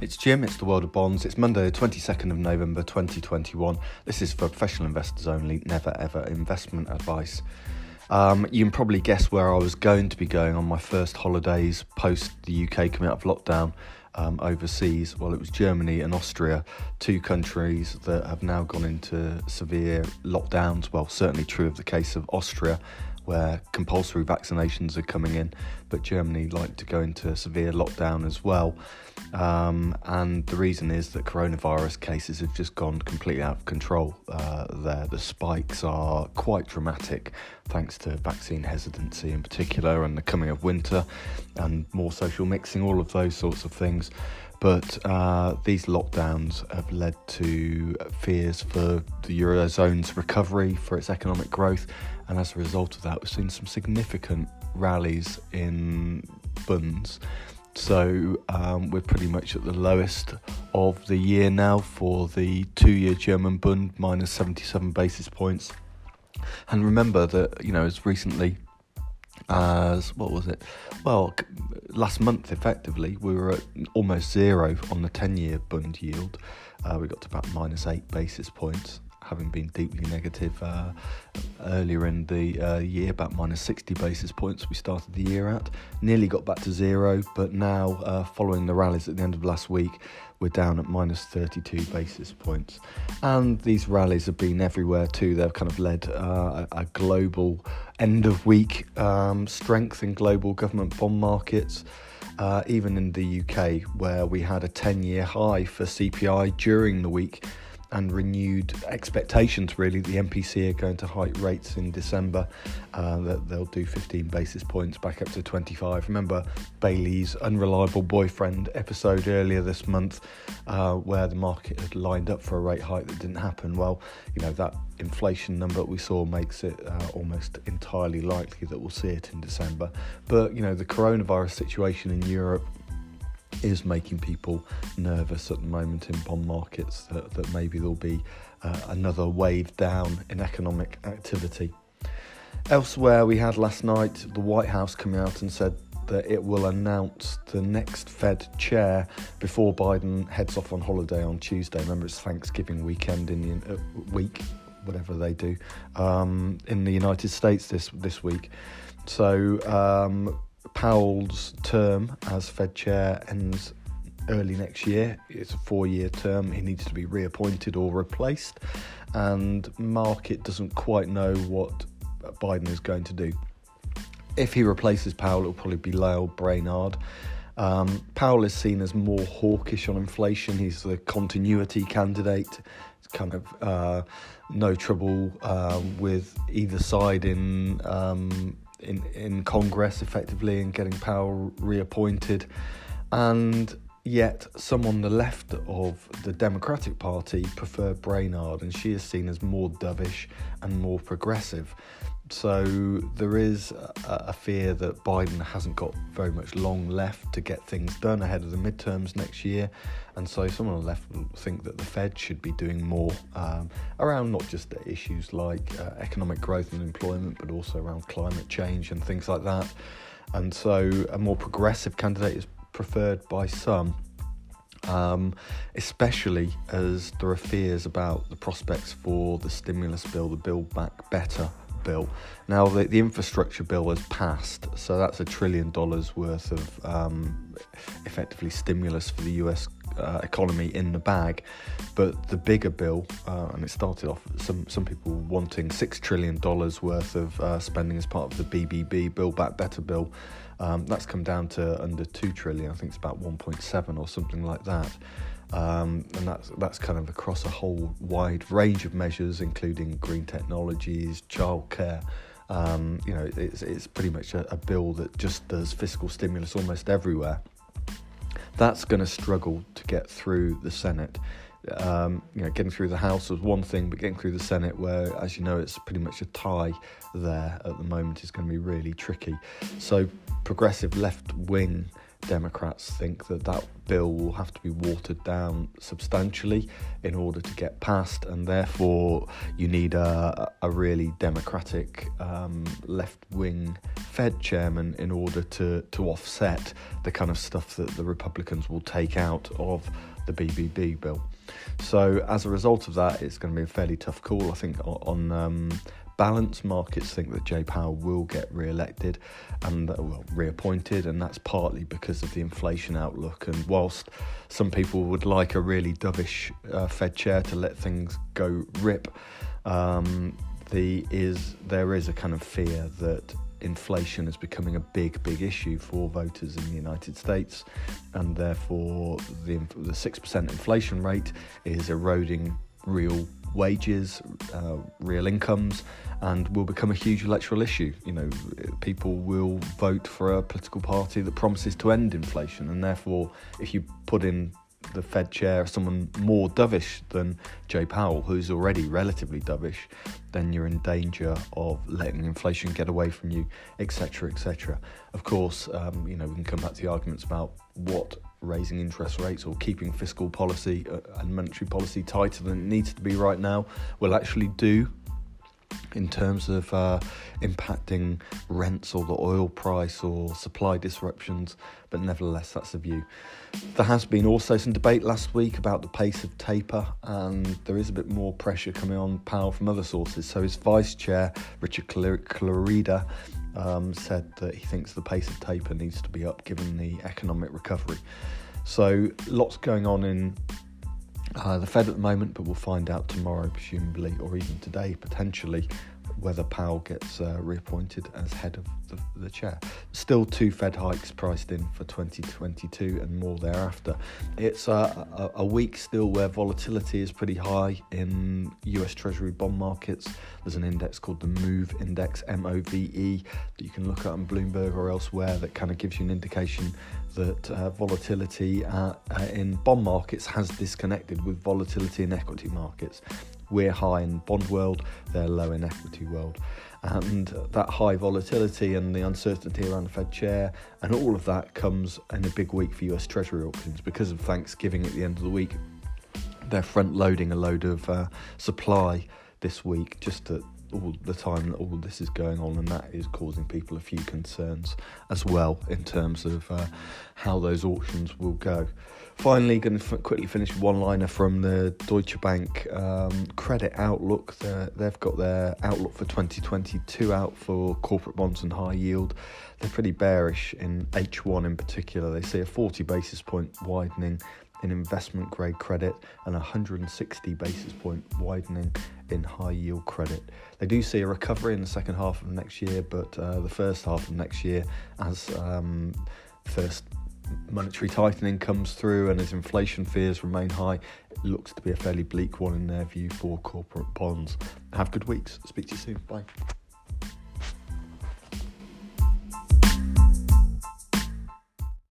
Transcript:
It's Jim, it's the world of bonds. It's Monday, the 22nd of November 2021. This is for professional investors only, never ever investment advice. Um, you can probably guess where I was going to be going on my first holidays post the UK coming out of lockdown um, overseas. Well, it was Germany and Austria, two countries that have now gone into severe lockdowns. Well, certainly true of the case of Austria where compulsory vaccinations are coming in, but Germany like to go into a severe lockdown as well. Um, and the reason is that coronavirus cases have just gone completely out of control uh, there. The spikes are quite dramatic thanks to vaccine hesitancy in particular and the coming of winter and more social mixing, all of those sorts of things. But uh, these lockdowns have led to fears for the Eurozone's recovery, for its economic growth, and as a result of that, we've seen some significant rallies in bunds. So um, we're pretty much at the lowest of the year now for the two-year German Bund, minus 77 basis points. And remember that you know as recently as what was it? Well, last month effectively we were at almost zero on the 10 year bund yield. Uh, we got to about minus eight basis points, having been deeply negative uh, earlier in the uh, year, about minus 60 basis points we started the year at. Nearly got back to zero, but now, uh, following the rallies at the end of last week, we're down at minus 32 basis points. And these rallies have been everywhere too. They've kind of led uh, a, a, global end of week um, strength in global government bond markets. Uh, even in the UK, where we had a 10 year high for CPI during the week, and renewed expectations really. The MPC are going to hike rates in December uh, that they'll do 15 basis points back up to 25 remember Bailey's unreliable boyfriend episode earlier this month uh, where the market had lined up for a rate hike that didn't happen? Well you know that inflation number we saw makes it uh, almost entirely likely that we'll see it in December. But you know the coronavirus situation in Europe is making people nervous at the moment in bond markets that, that maybe there'll be uh, another wave down in economic activity. Elsewhere, we had last night the White House coming out and said that it will announce the next Fed chair before Biden heads off on holiday on Tuesday. Remember, it's Thanksgiving weekend in the uh, week, whatever they do, um, in the United States this this week. So um, Powell's term as Fed chair ends early next year. It's a four year term. He needs to be reappointed or replaced. And market doesn't quite know what Biden is going to do. If he replaces Powell, it'll probably be Lael Brainard. Um, Powell is seen as more hawkish on inflation. He's the continuity candidate. It's kind of uh, no trouble uh, with either side in um, in, in Congress effectively and getting Powell reappointed. And yet, some on the left of the Democratic Party prefer Brainard, and she is seen as more dovish and more progressive. So there is a, a, fear that Biden hasn't got very much long left to get things done ahead of the midterms next year, and so someone on the left will think that the Fed should be doing more um, around not just issues like uh, economic growth and employment, but also around climate change and things like that. And so a more progressive candidate is preferred by some. Um, especially as there are fears about the prospects for the stimulus bill, the Build Back Better bill. Now, the, the infrastructure bill has passed, so that's a trillion dollars worth of um, effectively stimulus for the US uh, economy in the bag. But the bigger bill, uh, and it started off some some people wanting six trillion dollars worth of uh, spending as part of the BBB Build Back Better bill. Um, that's come down to under two trillion. I think it's about 1.7 or something like that. Um, and that's that's kind of across a whole wide range of measures, including green technologies, childcare. Um, you know, it's it's pretty much a, a, bill that just does fiscal stimulus almost everywhere. That's going to struggle to get through the Senate. Um, you know, getting through the House was one thing, but getting through the Senate, where, as you know, it's pretty much a tie there at the moment, is going to be really tricky. So, progressive left wing Democrats think that that bill will have to be watered down substantially in order to get passed, and therefore you need a, a really democratic um, left wing Fed chairman in order to, to offset the kind of stuff that the Republicans will take out of the BBB bill. So, as a result of that, it's going to be a fairly tough call, I think, on. Um, balance markets think that Jay Powell will get re-elected and uh, well reappointed and that's partly because of the inflation outlook and whilst some people would like a really dovish uh, Fed chair to let things go rip um, the is there is a kind of fear that inflation is becoming a big, big issue for voters in the United States, and therefore the the six percent inflation rate is eroding real wages, uh, real incomes, and will become a huge electoral issue. You know, people will vote for a political party that promises to end inflation, and therefore, if you put in the Fed chair someone more dovish than Jay Powell, who's already relatively dovish, then you're in danger of letting inflation get away from you, etc., etc. Of course, um, you know we can come back to the arguments about what raising interest rates or keeping fiscal policy uh, and monetary policy tighter than it needs to be right now will actually do in terms of uh, impacting rents or the oil price or supply disruptions, but nevertheless, that's the view. There has been also some debate last week about the pace of taper, and there is a bit more pressure coming on Powell from other sources. So, his vice chair, Richard Clarida, um, said that he thinks the pace of taper needs to be up given the economic recovery. So, lots going on in uh, the Fed at the moment, but we'll find out tomorrow, presumably, or even today, potentially, whether Powell gets uh, reappointed as head of the, the, chair. Still, two Fed hikes priced in for 2022 and more thereafter. It's uh, a, a, week still where volatility is pretty high in US Treasury bond markets. There's an index called the MOVE Index, M O V E, that you can look at on Bloomberg or elsewhere that kind of gives you an indication that uh, volatility uh, uh, in bond markets has disconnected with volatility in equity markets. We're high in bond world, they're low in equity world. And that high volatility and the uncertainty around the Fed chair and all of that comes in a big week for US Treasury auctions because of Thanksgiving at the end of the week. They're front loading a load of uh, supply this week just to all the time that all this is going on, and that is causing people a few concerns as well in terms of uh, how those auctions will go. Finally, going to f- quickly finish one liner from the Deutsche Bank um, credit outlook. They're, they've got their outlook for 2022 out for corporate bonds and high yield. They're pretty bearish in H1 in particular. They see a 40 basis point widening in investment grade credit and 160 basis point widening in high yield credit. They do see a recovery in the second half of next year, but uh, the first half of next year, as um, first monetary tightening comes through and as inflation fears remain high, it looks to be a fairly bleak one in their view for corporate bonds. Have good weeks. Speak to you soon. Bye.